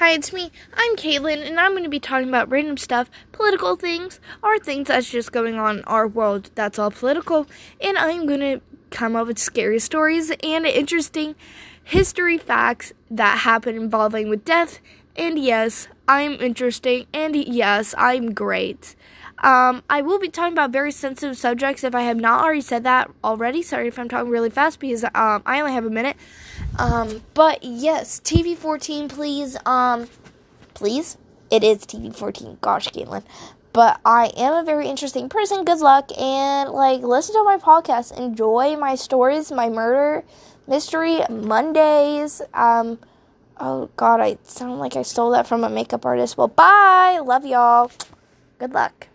Hi, it's me. I'm Caitlin, and I'm going to be talking about random stuff, political things, or things that's just going on in our world that's all political. And I'm going to come up with scary stories and interesting history facts that happen involving with death. And yes, I'm interesting, and yes, I'm great. Um, I will be talking about very sensitive subjects if I have not already said that already. Sorry if I'm talking really fast because um, I only have a minute. Um, but yes, TV 14, please. Um, please. It is TV 14. Gosh, Caitlin. But I am a very interesting person. Good luck. And, like, listen to my podcast. Enjoy my stories, my murder mystery Mondays. Um, oh, God, I sound like I stole that from a makeup artist. Well, bye. Love y'all. Good luck.